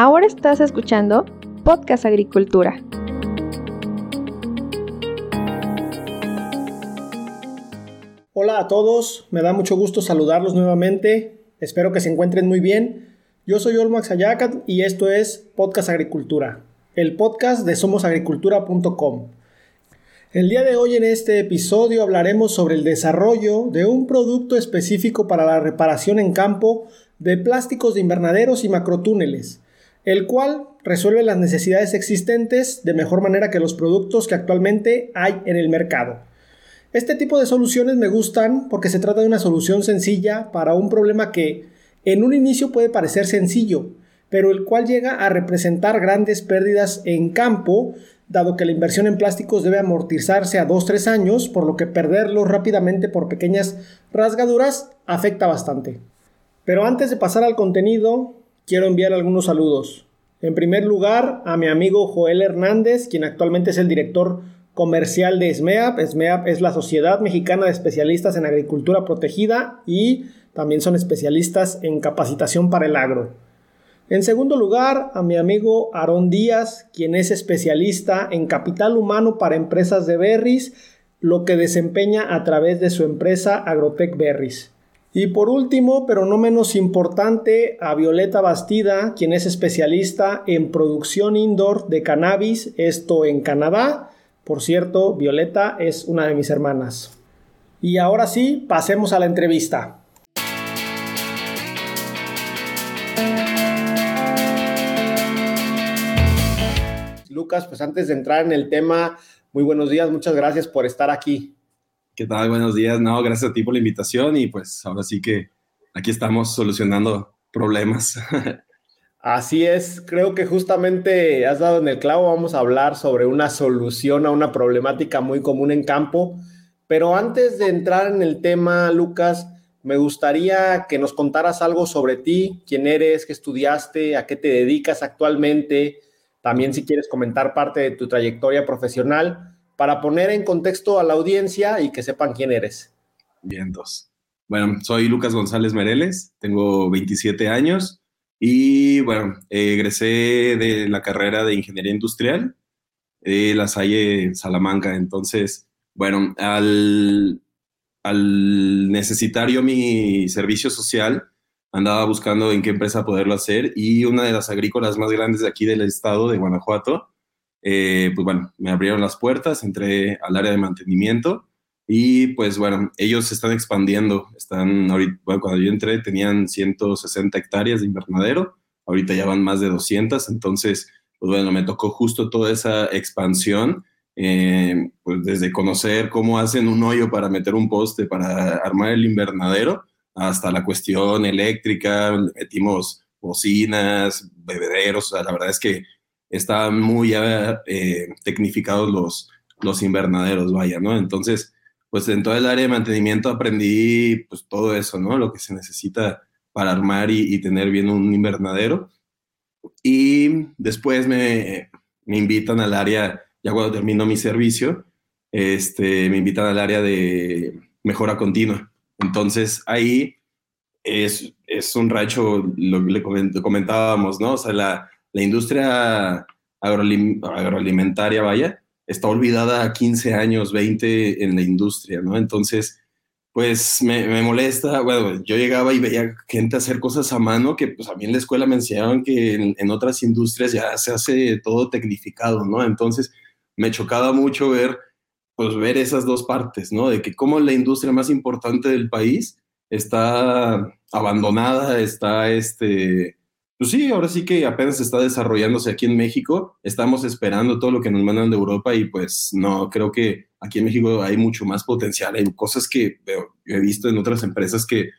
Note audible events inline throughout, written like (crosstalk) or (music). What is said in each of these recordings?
Ahora estás escuchando Podcast Agricultura. Hola a todos, me da mucho gusto saludarlos nuevamente. Espero que se encuentren muy bien. Yo soy Olmax Ayacat y esto es Podcast Agricultura, el podcast de somosagricultura.com. El día de hoy en este episodio hablaremos sobre el desarrollo de un producto específico para la reparación en campo de plásticos de invernaderos y macrotúneles, el cual resuelve las necesidades existentes de mejor manera que los productos que actualmente hay en el mercado. Este tipo de soluciones me gustan porque se trata de una solución sencilla para un problema que en un inicio puede parecer sencillo, pero el cual llega a representar grandes pérdidas en campo, dado que la inversión en plásticos debe amortizarse a 2-3 años, por lo que perderlos rápidamente por pequeñas rasgaduras afecta bastante. Pero antes de pasar al contenido, quiero enviar algunos saludos. En primer lugar, a mi amigo Joel Hernández, quien actualmente es el director comercial de SMEAP. SMEAP es la Sociedad Mexicana de Especialistas en Agricultura Protegida y también son especialistas en capacitación para el agro. En segundo lugar, a mi amigo Aarón Díaz, quien es especialista en capital humano para empresas de berries, lo que desempeña a través de su empresa Agrotech Berries. Y por último, pero no menos importante, a Violeta Bastida, quien es especialista en producción indoor de cannabis, esto en Canadá, por cierto, Violeta es una de mis hermanas. Y ahora sí, pasemos a la entrevista. Lucas, pues antes de entrar en el tema, muy buenos días, muchas gracias por estar aquí. ¿Qué tal? Buenos días. No, gracias a ti por la invitación y pues ahora sí que aquí estamos solucionando problemas. (laughs) Así es, creo que justamente has dado en el clavo, vamos a hablar sobre una solución a una problemática muy común en campo, pero antes de entrar en el tema, Lucas, me gustaría que nos contaras algo sobre ti, quién eres, qué estudiaste, a qué te dedicas actualmente, también si quieres comentar parte de tu trayectoria profesional, para poner en contexto a la audiencia y que sepan quién eres. Bien, dos. Bueno, soy Lucas González Mereles, tengo 27 años, y bueno, egresé de la carrera de Ingeniería Industrial de La Salle Salamanca. Entonces, bueno, al, al necesitar yo mi servicio social, andaba buscando en qué empresa poderlo hacer y una de las agrícolas más grandes de aquí del estado de Guanajuato, eh, pues bueno, me abrieron las puertas, entré al área de mantenimiento y pues bueno, ellos se están expandiendo. Están ahorita, cuando yo entré tenían 160 hectáreas de invernadero, ahorita ya van más de 200, entonces, pues bueno, me tocó justo toda esa expansión, eh, pues desde conocer cómo hacen un hoyo para meter un poste, para armar el invernadero, hasta la cuestión eléctrica, metimos bocinas, bebederos, o sea, la verdad es que están muy eh, tecnificados los, los invernaderos, vaya, ¿no? Entonces, pues en todo el área de mantenimiento aprendí pues todo eso, ¿no? Lo que se necesita para armar y, tener bien un invernadero. Y después me, me, invitan al área, ya cuando termino mi servicio, este, me invitan al área de mejora continua. Entonces ahí es, es un racho, lo que le comentábamos, ¿no? O sea, la, la industria agroalimentaria, vaya, está olvidada 15 años, 20 en la industria, ¿no? Entonces, pues me, molesta, bueno, yo llegaba y veía gente hacer cosas a mano que pues a mí en la escuela me enseñaban que en, otras industrias ya se hace todo tecnificado, ¿no? Entonces me chocaba mucho ver, pues ver esas dos partes, ¿no? De que como la industria más importante del país está abandonada, está este, pues sí, ahora sí que apenas está desarrollándose aquí en México. Estamos esperando todo lo que nos mandan de Europa y pues no, creo que aquí en México hay mucho más potencial. Hay cosas que he visto en otras empresas que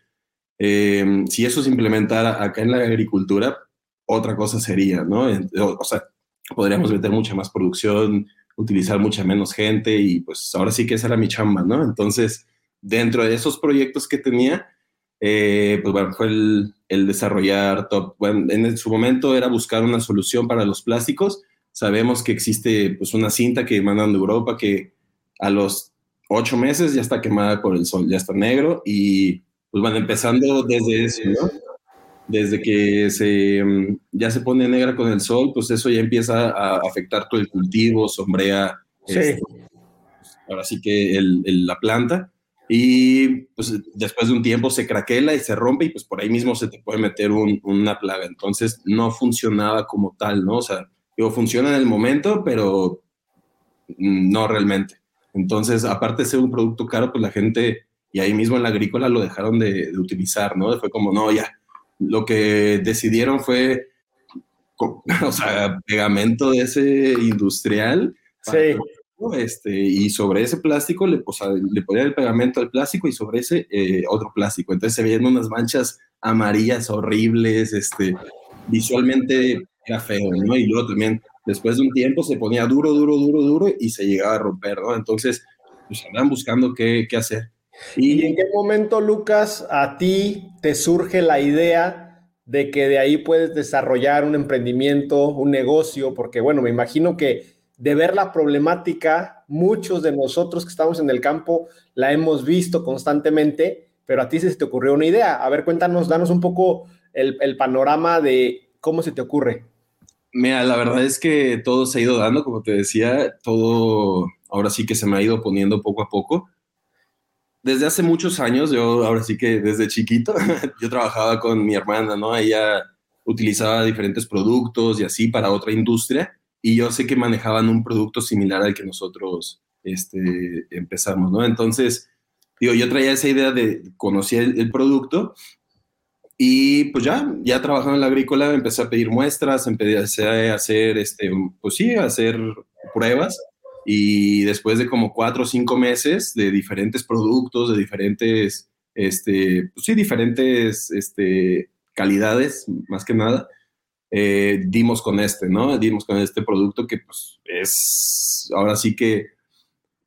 eh, si eso se implementara acá en la agricultura, otra cosa sería, ¿no? O sea, podríamos meter mucha más producción, utilizar mucha menos gente y pues ahora sí que esa era mi chamba, ¿no? Entonces, dentro de esos proyectos que tenía, eh, pues bueno, fue el, desarrollar top. Bueno, en su momento era buscar una solución para los plásticos. Sabemos que existe pues una cinta que mandan de Europa que a los ocho meses ya está quemada por el sol, ya está negro y pues van empezando desde eso, ¿no? desde que se, mm, ya se pone negra con el sol, pues eso ya empieza a afectar todo el cultivo, sombrea, este, ahora sí que el, la planta. Y pues después de un tiempo se craquela y se rompe y pues por ahí mismo se te puede meter una plaga. Entonces no funcionaba como tal, ¿no? O sea, digo, funciona en el momento, pero no realmente. Entonces, aparte de ser un producto caro, pues la gente, y ahí mismo en la agrícola lo dejaron de, de utilizar, ¿no? Fue como, no, ya, lo que decidieron fue, (laughs) o sea, pegamento de ese industrial. Sí. Este, y sobre ese plástico le, o le ponían el pegamento al plástico y sobre ese eh, otro plástico. Entonces se veían unas manchas amarillas horribles, este, visualmente era feo, ¿no? Y luego también, después de un tiempo, se ponía duro, duro, duro, duro y se llegaba a romper, ¿no? Entonces, pues andaban buscando qué, qué hacer. ¿Y en qué momento, Lucas, a ti te surge la idea de que de ahí puedes desarrollar un emprendimiento, un negocio? Porque, bueno, me imagino que de ver la problemática, muchos de nosotros que estamos en el campo la hemos visto constantemente, pero a ti se te ocurrió una idea. A ver, cuéntanos, danos un poco el, el panorama de cómo se te ocurre. Mira, la verdad es que todo se ha ido dando, como te decía, todo ahora sí que se me ha ido poniendo poco a poco desde hace muchos años, yo ahora sí que desde chiquito, (laughs) yo trabajaba con mi hermana, ¿no? Ella utilizaba diferentes productos y así para otra industria y yo sé que manejaban un producto similar al que nosotros este, empezamos, ¿no? Entonces, digo, yo traía esa idea de conocer el, producto y pues ya, ya trabajando en la agrícola, empecé a pedir muestras, empecé a hacer, este, pues sí, hacer pruebas y después de como cuatro o cinco meses de diferentes productos, de diferentes, este, pues sí, diferentes este, calidades, más que nada, eh, dimos con este, ¿no? Dimos con este producto que pues es, ahora sí que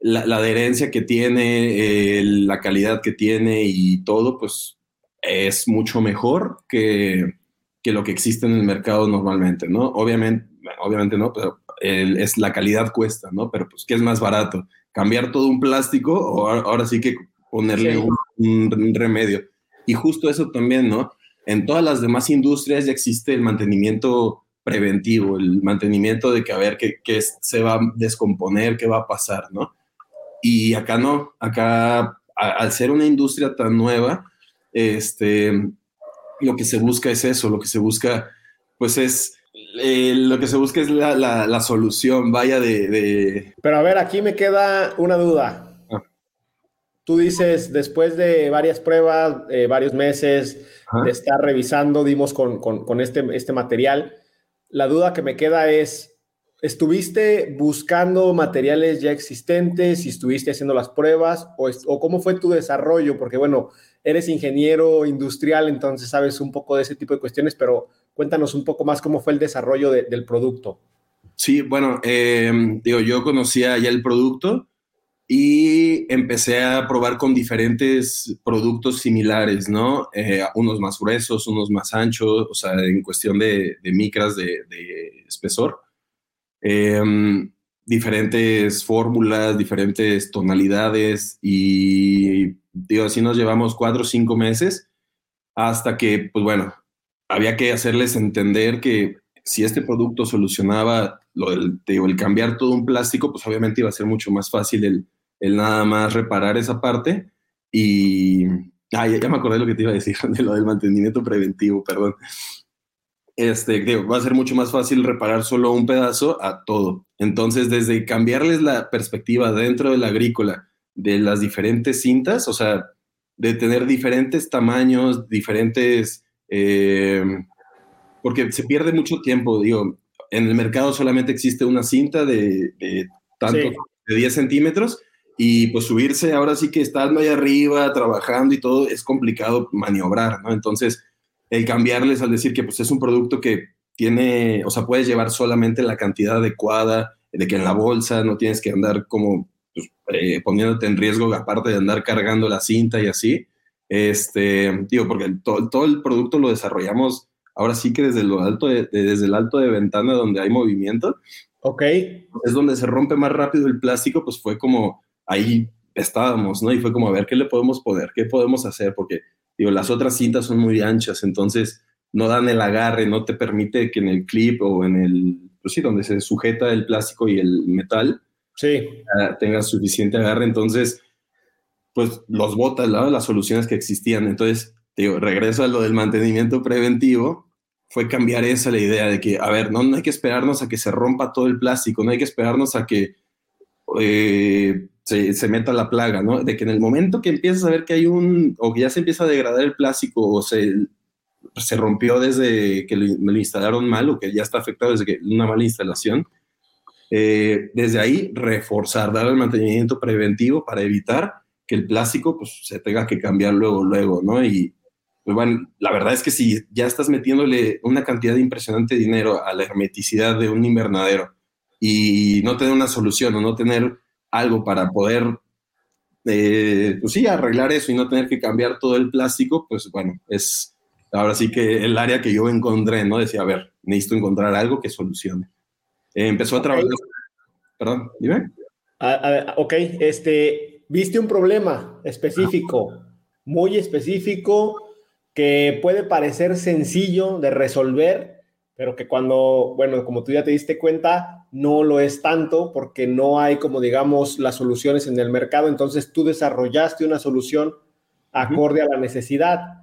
la, la adherencia que tiene, eh, la calidad que tiene y todo, pues es mucho mejor que, que lo que existe en el mercado normalmente, ¿no? Obviamente, obviamente no, pero es la calidad cuesta, ¿no? Pero pues, ¿qué es más barato? ¿Cambiar todo un plástico o ahora sí que ponerle Un, remedio? Y justo eso también, ¿no? En todas las demás industrias ya existe el mantenimiento preventivo, el mantenimiento de que a ver qué, se va a descomponer, qué va a pasar, ¿no? Y acá no, acá al ser una industria tan nueva, este, lo que se busca es eso, lo que se busca pues es eh, lo que se busca es la, solución, vaya de, Pero a ver, aquí me queda una duda. Tú dices, después de varias pruebas, eh, varios meses de estar revisando, dimos con, este, este material, la duda que me queda es, ¿estuviste buscando materiales ya existentes y estuviste haciendo las pruebas o, o cómo fue tu desarrollo? Porque bueno, eres ingeniero industrial, entonces sabes un poco de ese tipo de cuestiones, pero Cuéntanos un poco más cómo fue el desarrollo del producto. Sí, bueno, em, digo, yo conocía ya el producto y empecé a probar con diferentes productos similares, ¿no? Eh, unos más gruesos, unos más anchos, o sea, en cuestión de, micras de, espesor. Em, diferentes fórmulas, diferentes tonalidades y digo, así nos llevamos cuatro o cinco meses hasta que, pues bueno, había que hacerles entender que si este producto solucionaba lo del, el cambiar todo un plástico, pues obviamente iba a ser mucho más fácil el, el nada más reparar esa parte. Y ah, ya, me acordé lo que te iba a decir (laughs) de lo del mantenimiento preventivo, perdón. Este, va a ser mucho más fácil reparar solo un pedazo a todo. Entonces, desde cambiarles la perspectiva dentro de la agrícola de las diferentes cintas, o sea, de tener diferentes tamaños, diferentes eh, porque se pierde mucho tiempo, digo, en el mercado solamente existe una cinta de, tanto de 10 centímetros y pues subirse ahora sí que estando ahí arriba, trabajando y todo, es complicado maniobrar, ¿no? Entonces, el cambiarles al decir que pues es un producto que tiene, o sea, puedes llevar solamente la cantidad adecuada, de que en la bolsa no tienes que andar como pues, eh, poniéndote en riesgo aparte de andar cargando la cinta y así. Este, digo, porque todo, el producto lo desarrollamos ahora sí que desde lo alto de, desde el alto de ventana donde hay movimiento. Ok. Es donde se rompe más rápido el plástico, pues fue como ahí estábamos, ¿no? Y fue como a ver qué le podemos poner, qué podemos hacer, porque digo, las otras cintas son muy anchas, entonces no dan el agarre, no te permite que en el clip o en el, pues sí, donde se sujeta el plástico y el metal, sí. tengas suficiente agarre. Entonces, pues los botas, las soluciones que existían. Entonces, regreso a lo del mantenimiento preventivo, fue cambiar esa la idea de que, a ver, no, no hay que esperarnos a que se rompa todo el plástico, no hay que esperarnos a que eh, se, se, meta la plaga, ¿no? De que en el momento que empiezas a ver que hay un, o que ya se empieza a degradar el plástico o se, se rompió desde que lo instalaron mal o que ya está afectado desde que una mala instalación, eh, desde ahí reforzar, dar el mantenimiento preventivo para evitar que el plástico pues se tenga que cambiar luego, luego, ¿no? Y pues, bueno, la verdad es que si ya estás metiéndole una cantidad de impresionante dinero a la hermeticidad de un invernadero y no tener una solución o no tener algo para poder, eh, pues sí, arreglar eso y no tener que cambiar todo el plástico, pues bueno, es ahora sí que el área que yo encontré, ¿no? Decía, a ver, necesito encontrar algo que solucione. Eh, empezó a trabajar. Perdón, dime. A, a ok, este, viste un problema específico, muy específico, que puede parecer sencillo de resolver, pero que cuando, bueno, como tú ya te diste cuenta, no lo es tanto porque no hay como digamos las soluciones en el mercado, entonces tú desarrollaste una solución acorde a la necesidad.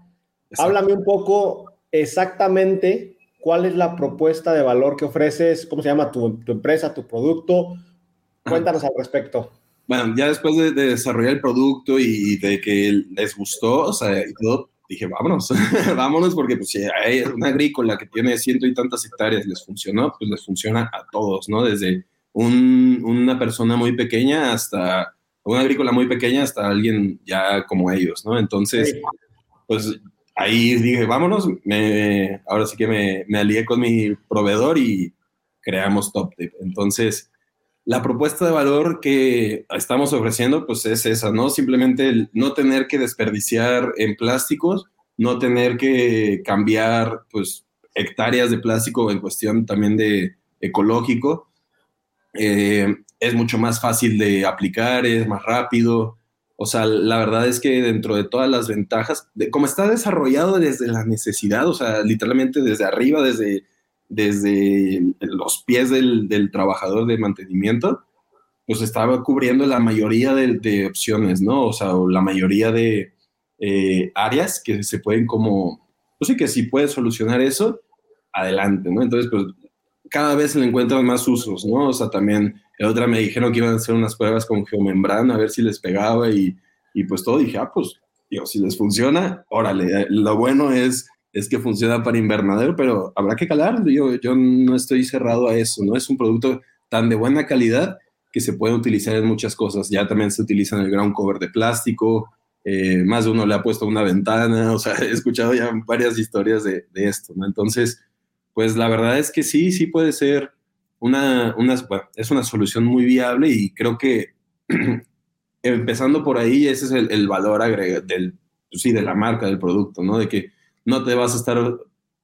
Háblame un poco exactamente cuál es la propuesta de valor que ofreces, cómo se llama tu, empresa, tu producto. Cuéntanos al respecto. Bueno, ya después de, de, desarrollar el producto y de que les gustó, o sea, y todo, dije, vámonos, (laughs) vámonos, porque pues, si hay una agrícola que tiene ciento y tantas hectáreas, les funcionó, pues les funciona a todos, ¿no? Desde un, una persona muy pequeña hasta una agrícola muy pequeña hasta alguien ya como ellos, ¿no? Entonces, pues ahí dije, vámonos, me, ahora sí que me, me alié con mi proveedor y creamos Top Tip. Entonces, la propuesta de valor que estamos ofreciendo, pues es esa, ¿no? Simplemente no tener que desperdiciar en plásticos, no tener que cambiar, pues, hectáreas de plástico en cuestión también de ecológico. Eh, es mucho más fácil de aplicar, es más rápido. O sea, la verdad es que dentro de todas las ventajas, de, como está desarrollado desde la necesidad, o sea, literalmente desde arriba, desde desde los pies del, trabajador de mantenimiento, pues estaba cubriendo la mayoría de, opciones, ¿no? O sea, la mayoría de eh, áreas que se pueden como, pues sí que si puedes solucionar eso, adelante, ¿no? Entonces, pues cada vez le encuentran más usos, ¿no? O sea, también la otra me dijeron que iban a hacer unas pruebas con geomembrana a ver si les pegaba y, y pues todo, dije, ah, pues, digo, si les funciona, órale, lo bueno es es que funciona para invernadero, pero habrá que calar. Yo, yo no estoy cerrado a eso, ¿no? Es un producto tan de buena calidad que se puede utilizar en muchas cosas. Ya también se utiliza en el ground cover de plástico, eh, más de uno le ha puesto una ventana, o sea, (laughs) he escuchado ya varias historias de, de esto, ¿no? Entonces, pues la verdad es que sí, sí puede ser una, una es una solución muy viable y creo que (clears throat) empezando por ahí, ese es el, el valor agregado del, sí, de la marca, del producto, ¿no? De que no te vas a estar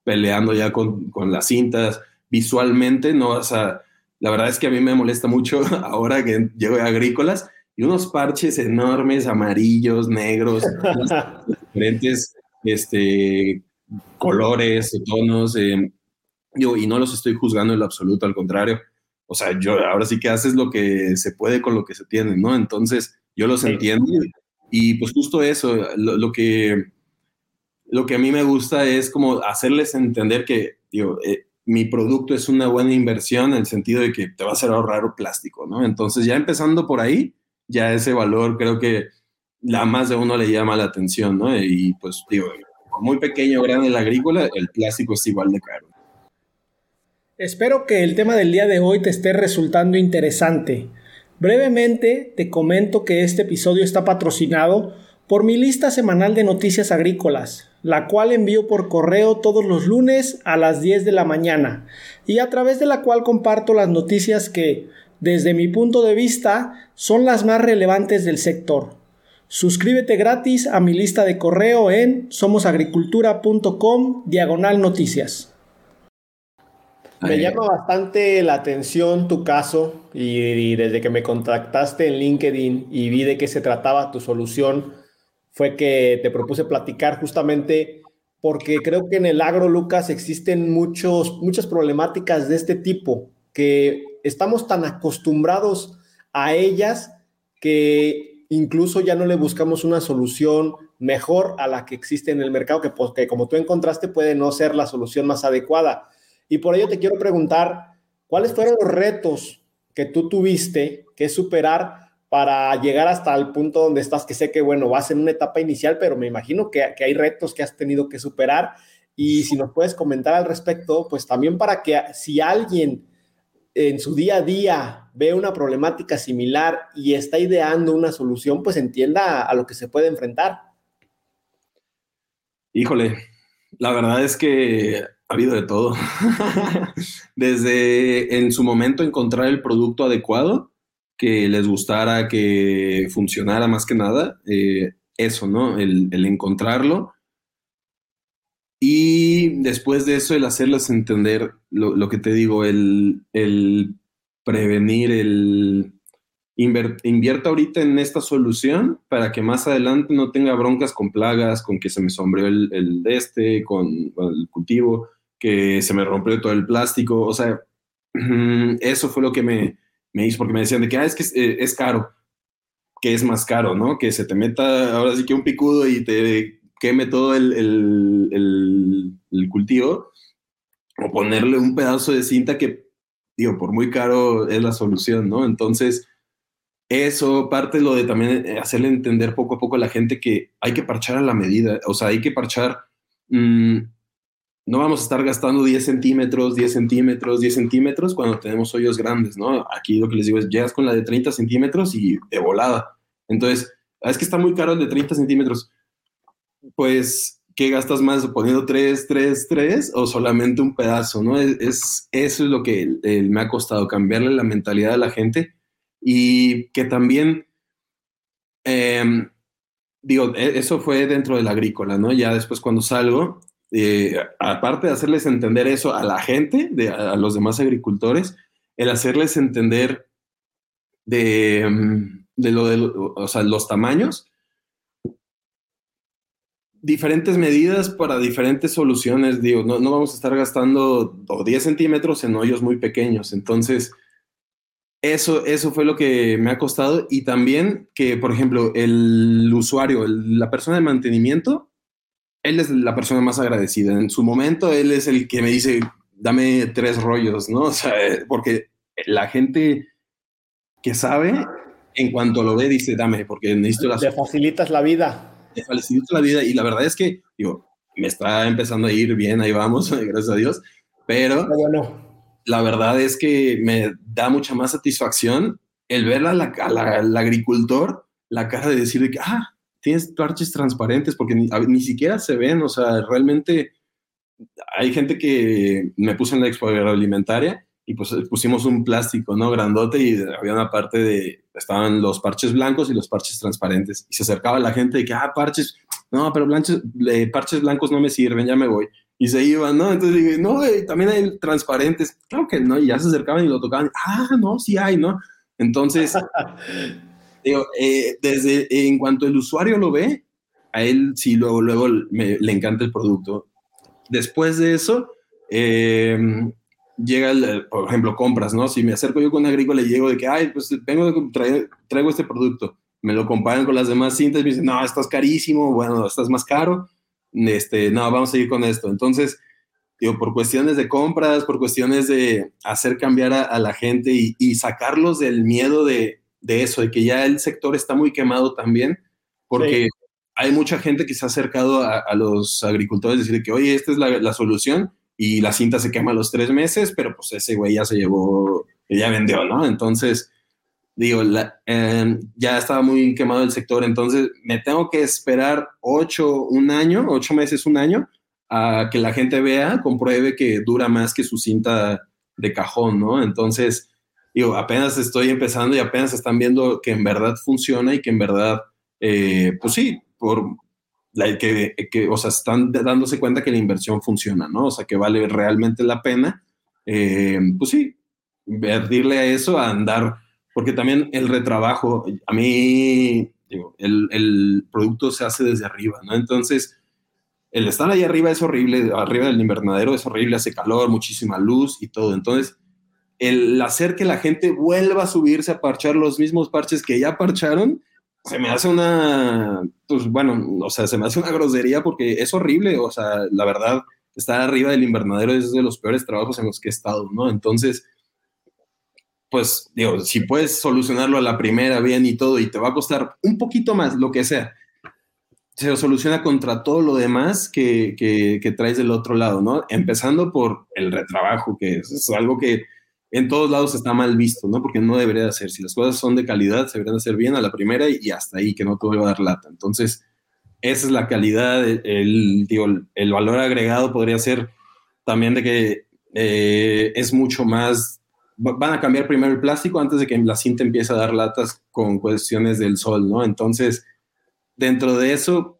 peleando ya con, las cintas, visualmente no vas a... La verdad es que a mí me molesta mucho (laughs) ahora que llego a agrícolas y unos parches enormes, amarillos, negros, (laughs) diferentes este, colores, tonos, eh, y no los estoy juzgando en lo absoluto, al contrario. O sea, yo ahora sí que haces lo que se puede con lo que se tiene, ¿no? Entonces, yo los entiendo y pues justo eso, lo que lo que a mí me gusta es como hacerles entender que, digo, eh, mi producto es una buena inversión en el sentido de que te va a hacer ahorrar plástico, ¿no? Entonces, ya empezando por ahí, ya ese valor creo que la más de uno le llama la atención, ¿no? Y pues, digo, muy pequeño o grande el agrícola, el plástico es igual de caro. Espero que el tema del día de hoy te esté resultando interesante. Brevemente te comento que este episodio está patrocinado por mi lista semanal de noticias agrícolas, la cual envío por correo todos los lunes a las 10 de la mañana y a través de la cual comparto las noticias que, desde mi punto de vista, son las más relevantes del sector. Suscríbete gratis a mi lista de correo en somosagricultura.com diagonal noticias. Me llama bastante la atención tu caso y, y, desde que me contactaste en LinkedIn y vi de qué se trataba tu solución, fue que te propuse platicar justamente porque creo que en el agro, Lucas, existen muchos, muchas problemáticas de este tipo, que estamos tan acostumbrados a ellas que incluso ya no le buscamos una solución mejor a la que existe en el mercado, que, pues, que como tú encontraste puede no ser la solución más adecuada. Y por ello te quiero preguntar, ¿cuáles fueron los retos que tú tuviste que superar para llegar hasta el punto donde estás, que sé que, bueno, vas en una etapa inicial, pero me imagino que, hay retos que has tenido que superar. Y si nos puedes comentar al respecto, pues también para que si alguien en su día a día ve una problemática similar y está ideando una solución, pues entienda a lo que se puede enfrentar. Híjole, la verdad es que ha habido de todo. (laughs) Desde en su momento encontrar el producto adecuado, que les gustara, que funcionara más que nada, eh, eso, ¿no? El, encontrarlo. Y después de eso, el hacerles entender lo, que te digo, el, prevenir, el invierta ahorita en esta solución para que más adelante no tenga broncas con plagas, con que se me sombreó el, el este, con, el cultivo, que se me rompió todo el plástico. O sea, (clears throat) eso fue lo que me, me hizo, porque me decían de que, ah, es que eh, es, caro, que es más caro, ¿no? Que se te meta ahora sí que un picudo y te queme todo el, el, cultivo, o ponerle un pedazo de cinta que, digo, por muy caro es la solución, ¿no? Entonces, eso parte lo de también eh, hacerle entender poco a poco a la gente que hay que parchar a la medida, o sea, hay que parchar mm, no vamos a estar gastando 10 centímetros, 10 centímetros, 10 centímetros cuando tenemos hoyos grandes, ¿no? Aquí lo que les digo es, llegas con la de 30 centímetros y de volada. Entonces, ah, es que está muy caro el de 30 centímetros. Pues, ¿qué gastas más? ¿Poniendo 3, 3, 3 o solamente un pedazo, ¿no? Es, eso es lo que me ha costado, cambiarle la mentalidad a la gente y que también... Em, digo, e, eso fue dentro de la agrícola, ¿no? Ya después cuando salgo, eh, aparte de hacerles entender eso a la gente, a, los demás agricultores, el hacerles entender de, mm, lo de los tamaños, diferentes medidas para diferentes soluciones. Digo, no, vamos a estar gastando 10 centímetros en hoyos muy pequeños. Entonces, eso, eso fue lo que me ha costado. Y también que, por ejemplo, el usuario, la persona de mantenimiento, él es la persona más agradecida. En su momento, él es el que me dice, dame tres rollos, ¿no? O sea, porque la gente que sabe, en cuanto lo ve, dice, dame, porque necesito la... Te facilitas la vida. Te facilito la vida y la verdad es que, digo, me está empezando a ir bien, ahí vamos, (laughs) gracias a Dios, pero bueno. la verdad es que me da mucha más satisfacción el ver al agricultor la cara de decir que, ah, tienes parches transparentes porque ni, siquiera se ven, o sea, realmente hay gente que me puso en la expo agroalimentaria y pues pusimos un plástico, ¿no? Grandote y había una parte de, estaban los parches blancos y los parches transparentes y se acercaba la gente de que, ah, parches, no, pero blanches, parches blancos no me sirven, ya me voy. Y se iban, ¿no? Entonces dije, no, también hay transparentes. Claro que no, y ya se acercaban y lo tocaban. Ah, no, sí hay, ¿no? Entonces, (laughs) Eh, desde en cuanto el usuario lo ve, a él sí, luego, luego le encanta el producto. Después de eso, eh, llega, por ejemplo, compras, ¿no? Si me acerco yo con un agrícola y llego de que, ay, pues vengo, traigo este producto, me lo comparan con las demás cintas me dicen, no, estás carísimo, bueno, estás más caro, este, no, vamos a ir con esto. Entonces, digo, por cuestiones de compras, por cuestiones de hacer cambiar a, la gente y, sacarlos del miedo de, de eso, de que ya el sector está muy quemado también, porque hay mucha gente que se ha acercado a, los agricultores decir que, oye, esta es la, solución y la cinta se quema a los tres meses, pero pues ese güey ya se llevó, ya vendió, ¿no? Entonces, digo, em, ya estaba muy quemado el sector, entonces me tengo que esperar ocho, un año, ocho meses, un año, a que la gente vea, compruebe que dura más que su cinta de cajón, ¿no? Entonces, digo, apenas estoy empezando y apenas están viendo que en verdad funciona y que en verdad, eh, pues sí, por la que, que, o sea, están dándose cuenta que la inversión funciona, ¿no? O sea, que vale realmente la pena, eh, pues sí, vertirle a eso, a andar, porque también el retrabajo, a mí, digo, el, el producto se hace desde arriba, ¿no? Entonces, el estar ahí arriba es horrible, arriba del invernadero es horrible, hace calor, muchísima luz y todo. Entonces, el hacer que la gente vuelva a subirse a parchar los mismos parches que ya parcharon, se me hace una, pues bueno, o sea, se me hace una grosería porque es horrible, o sea, la verdad, estar arriba del invernadero es de los peores trabajos en los que he estado, ¿no? Entonces, pues digo, si puedes solucionarlo a la primera bien y todo y te va a costar un poquito más, lo que sea, se soluciona contra todo lo demás que, que, traes del otro lado, ¿no? Empezando por el retrabajo, que es, algo que en todos lados está mal visto, ¿no? Porque no debería de hacer. Si las cosas son de calidad, se deberían hacer bien a la primera y, hasta ahí, que no te vuelva a dar lata. Entonces, esa es la calidad, el, digo, el valor agregado podría ser también de que eh, es mucho más van a cambiar primero el plástico antes de que la cinta empiece a dar latas con cuestiones del sol, ¿no? Entonces, dentro de eso,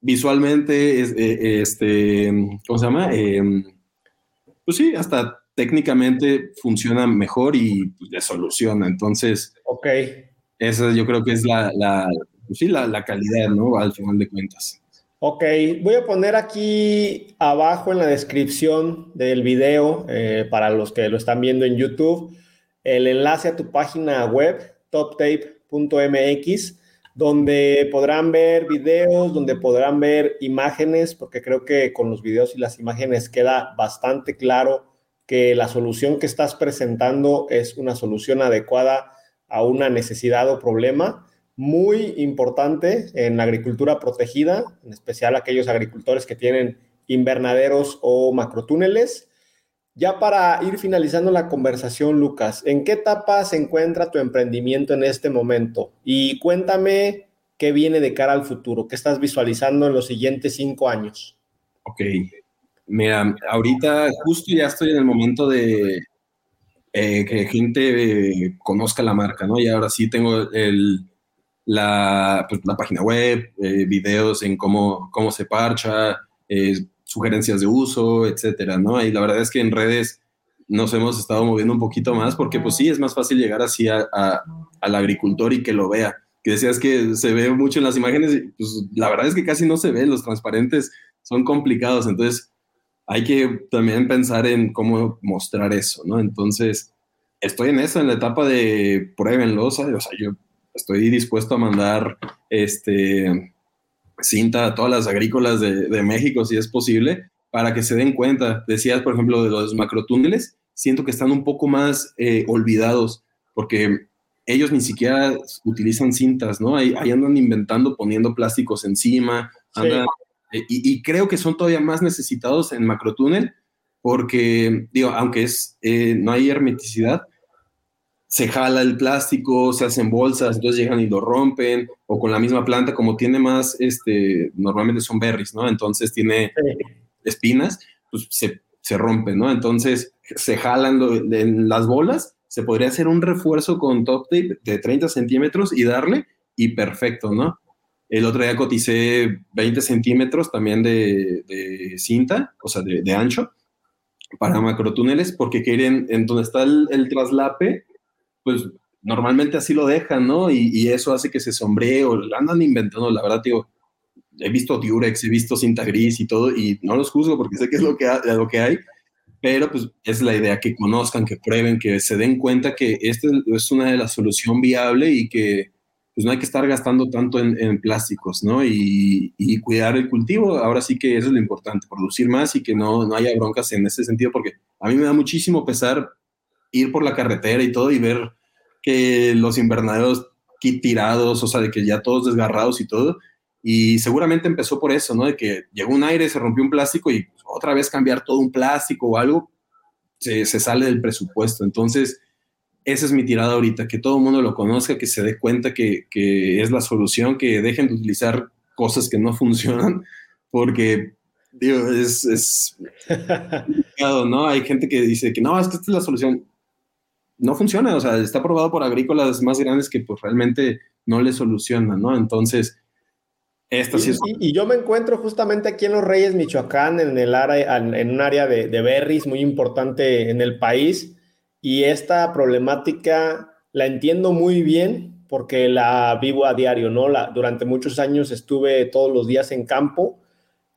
visualmente, eh, este, ¿cómo se llama? Em, pues sí, hasta técnicamente funciona mejor y pues, le soluciona. Entonces, ok. Esa yo creo que es la, la, pues sí, la, la calidad, ¿no? Al final de cuentas. Ok, voy a poner aquí abajo en la descripción del video, eh, para los que lo están viendo en YouTube, el enlace a tu página web, toptape.mx, donde podrán ver videos, donde podrán ver imágenes, porque creo que con los videos y las imágenes queda bastante claro que la solución que estás presentando es una solución adecuada a una necesidad o problema muy importante en la agricultura protegida, en especial aquellos agricultores que tienen invernaderos o macrotúneles. Ya para ir finalizando la conversación, Lucas, ¿en qué etapa se encuentra tu emprendimiento en este momento? Y cuéntame qué viene de cara al futuro, qué estás visualizando en los siguientes cinco años. Ok, mira, ahorita justo ya estoy en el momento de eh, que gente conozca la marca, ¿no? Y ahora sí tengo el, la, pues, la página web, eh, videos en cómo, cómo se parcha, eh, sugerencias de uso, etcétera, ¿no? Y la verdad es que en redes nos hemos estado moviendo un poquito más porque pues sí, es más fácil llegar así a, al agricultor y que lo vea. Que decías que se ve mucho en las imágenes, pues la verdad es que casi no se ve, los transparentes son complicados, entonces hay que también pensar en cómo mostrar eso, ¿no? Entonces, estoy en eso, en la etapa de pruébenlo, o sea, yo estoy dispuesto a mandar este, cinta a todas las agrícolas de, México, si es posible, para que se den cuenta. Decías, por ejemplo, de los macrotúneles, siento que están un poco más eh, olvidados, porque ellos ni siquiera utilizan cintas, ¿no? Ahí, andan inventando, poniendo plásticos encima, eh, y, creo que son todavía más necesitados en macrotúnel, porque, digo, aunque es, eh, no hay hermeticidad, se jala el plástico, se hacen bolsas, entonces llegan y lo rompen, o con la misma planta, como tiene más, este, normalmente son berries, ¿no? Entonces tiene espinas, pues se, se rompen, ¿no? Entonces se jalan en las bolas, se podría hacer un refuerzo con top tape de 30 centímetros y darle, y perfecto, ¿no? El otro día coticé 20 centímetros también de, cinta, o sea, de, ancho, para macrotúneles, porque quieren, en donde está el traslape, pues normalmente así lo dejan, ¿no? Y, eso hace que se sombree o andan inventando, la verdad, digo, he visto Durex, he visto cinta gris y todo, y no los juzgo porque sé que es lo que, lo que hay, pero pues es la idea que conozcan, que prueben, que se den cuenta que esta es una de las soluciones viables y que pues no hay que estar gastando tanto en, plásticos, ¿no? Y, y, cuidar el cultivo, ahora sí que eso es lo importante, producir más y que no, no haya broncas en ese sentido, porque a mí me da muchísimo pesar ir por la carretera y todo y ver que los invernaderos tirados, o sea, de que ya todos desgarrados y todo. Y seguramente empezó por eso, ¿no? De que llegó un aire, se rompió un plástico y otra vez cambiar todo un plástico o algo, se, sale del presupuesto. Entonces, esa es mi tirada ahorita, que todo el mundo lo conozca, que se dé cuenta que, que es la solución, que dejen de utilizar cosas que no funcionan, porque, digo, es, es ¿no? Hay gente que dice que no, es que esta es la solución no funciona, o sea, está aprobado por agrícolas más grandes que pues realmente no le solucionan, ¿no? Entonces, esta sí es... Y, yo me encuentro justamente aquí en Los Reyes, Michoacán, en, el área, en un área de, de berries muy importante en el país, y esta problemática la entiendo muy bien porque la vivo a diario, ¿no? Durante muchos años estuve todos los días en campo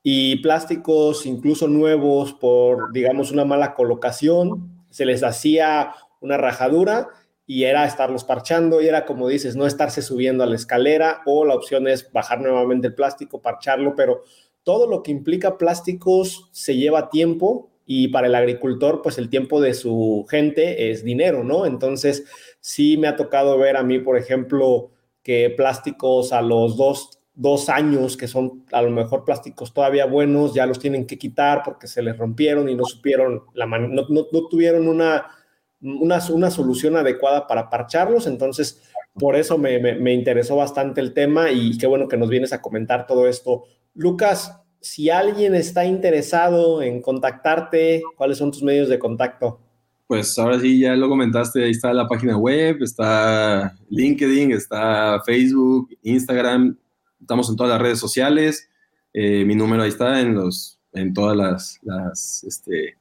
y plásticos incluso nuevos por, digamos, una mala colocación, se les hacía una rajadura y era estarlos parchando y era como dices, no estarse subiendo a la escalera o la opción es bajar nuevamente el plástico, parcharlo, pero todo lo que implica plásticos se lleva tiempo y para el agricultor, pues el tiempo de su gente es dinero, ¿no? Entonces, sí me ha tocado ver a mí, por ejemplo, que plásticos a los dos, dos años, que son a lo mejor plásticos todavía buenos, ya los tienen que quitar porque se les rompieron y no supieron, la no, no, no tuvieron una, una, una, solución adecuada para parcharlos. Entonces, por eso me, me, me interesó bastante el tema y qué bueno que nos vienes a comentar todo esto. Lucas, si alguien está interesado en contactarte, ¿cuáles son tus medios de contacto? Pues ahora sí, ya lo comentaste, ahí está la página web, está LinkedIn, está Facebook, Instagram, estamos en todas las redes sociales, eh, mi número ahí está en los, en todas las, las este,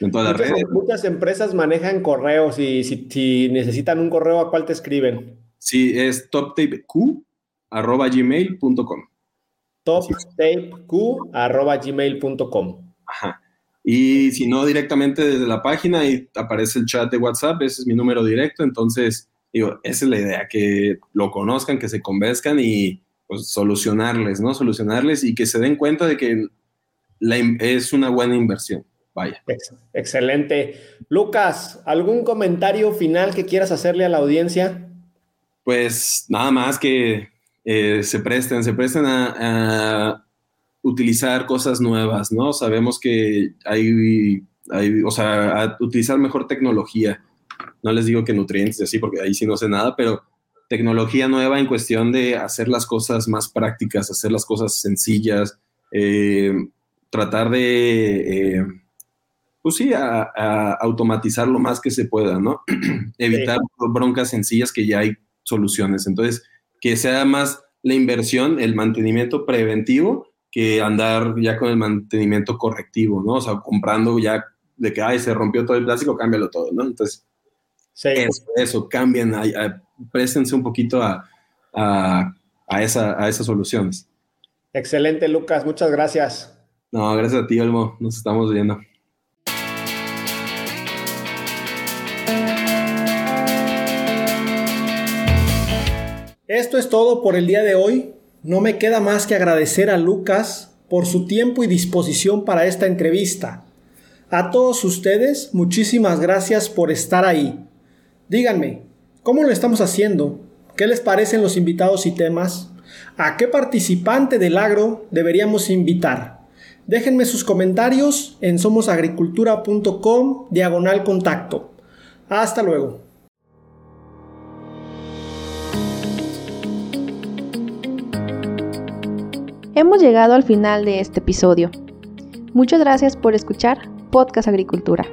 en todas muchas, las redes. Muchas empresas manejan correos y si, si, necesitan un correo, ¿a cuál te escriben? Sí, es toptapeq.gmail.com toptapeq.gmail.com. Ajá. Y si no, directamente desde la página y aparece el chat de WhatsApp, ese es mi número directo. Entonces, digo, esa es la idea, que lo conozcan, que se convenzcan y pues, solucionarles, ¿no? Solucionarles y que se den cuenta de que la, es una buena inversión. Vaya. Excelente. Lucas, ¿algún comentario final que quieras hacerle a la audiencia? Pues nada más que eh, se presten, se presten a, a, utilizar cosas nuevas, ¿no? Sabemos que hay, hay, o sea, a utilizar mejor tecnología. No les digo que nutrientes y así, porque ahí sí no sé nada, pero tecnología nueva en cuestión de hacer las cosas más prácticas, hacer las cosas sencillas, eh, tratar de, eh, pues sí, a, a, automatizar lo más que se pueda, ¿no? (clears throat) Evitar sí. broncas sencillas que ya hay soluciones. Entonces, que sea más la inversión, el mantenimiento preventivo, que andar ya con el mantenimiento correctivo, ¿no? O sea, comprando ya de que, ay, se rompió todo el plástico, cámbialo todo, ¿no? Entonces, sí. eso, eso, cambien, a, a, préstense un poquito a, a, a, esa, a esas soluciones. Excelente, Lucas, muchas gracias. No, gracias a ti, Olmo, nos estamos viendo. Esto es todo por el día de hoy. No me queda más que agradecer a Lucas por su tiempo y disposición para esta entrevista. A todos ustedes, muchísimas gracias por estar ahí. Díganme, ¿cómo lo estamos haciendo? ¿Qué les parecen los invitados y temas? ¿A qué participante del agro deberíamos invitar? Déjenme sus comentarios en somosagricultura.com diagonal contacto. Hasta luego. Hemos llegado al final de este episodio. Muchas gracias por escuchar Podcast Agricultura.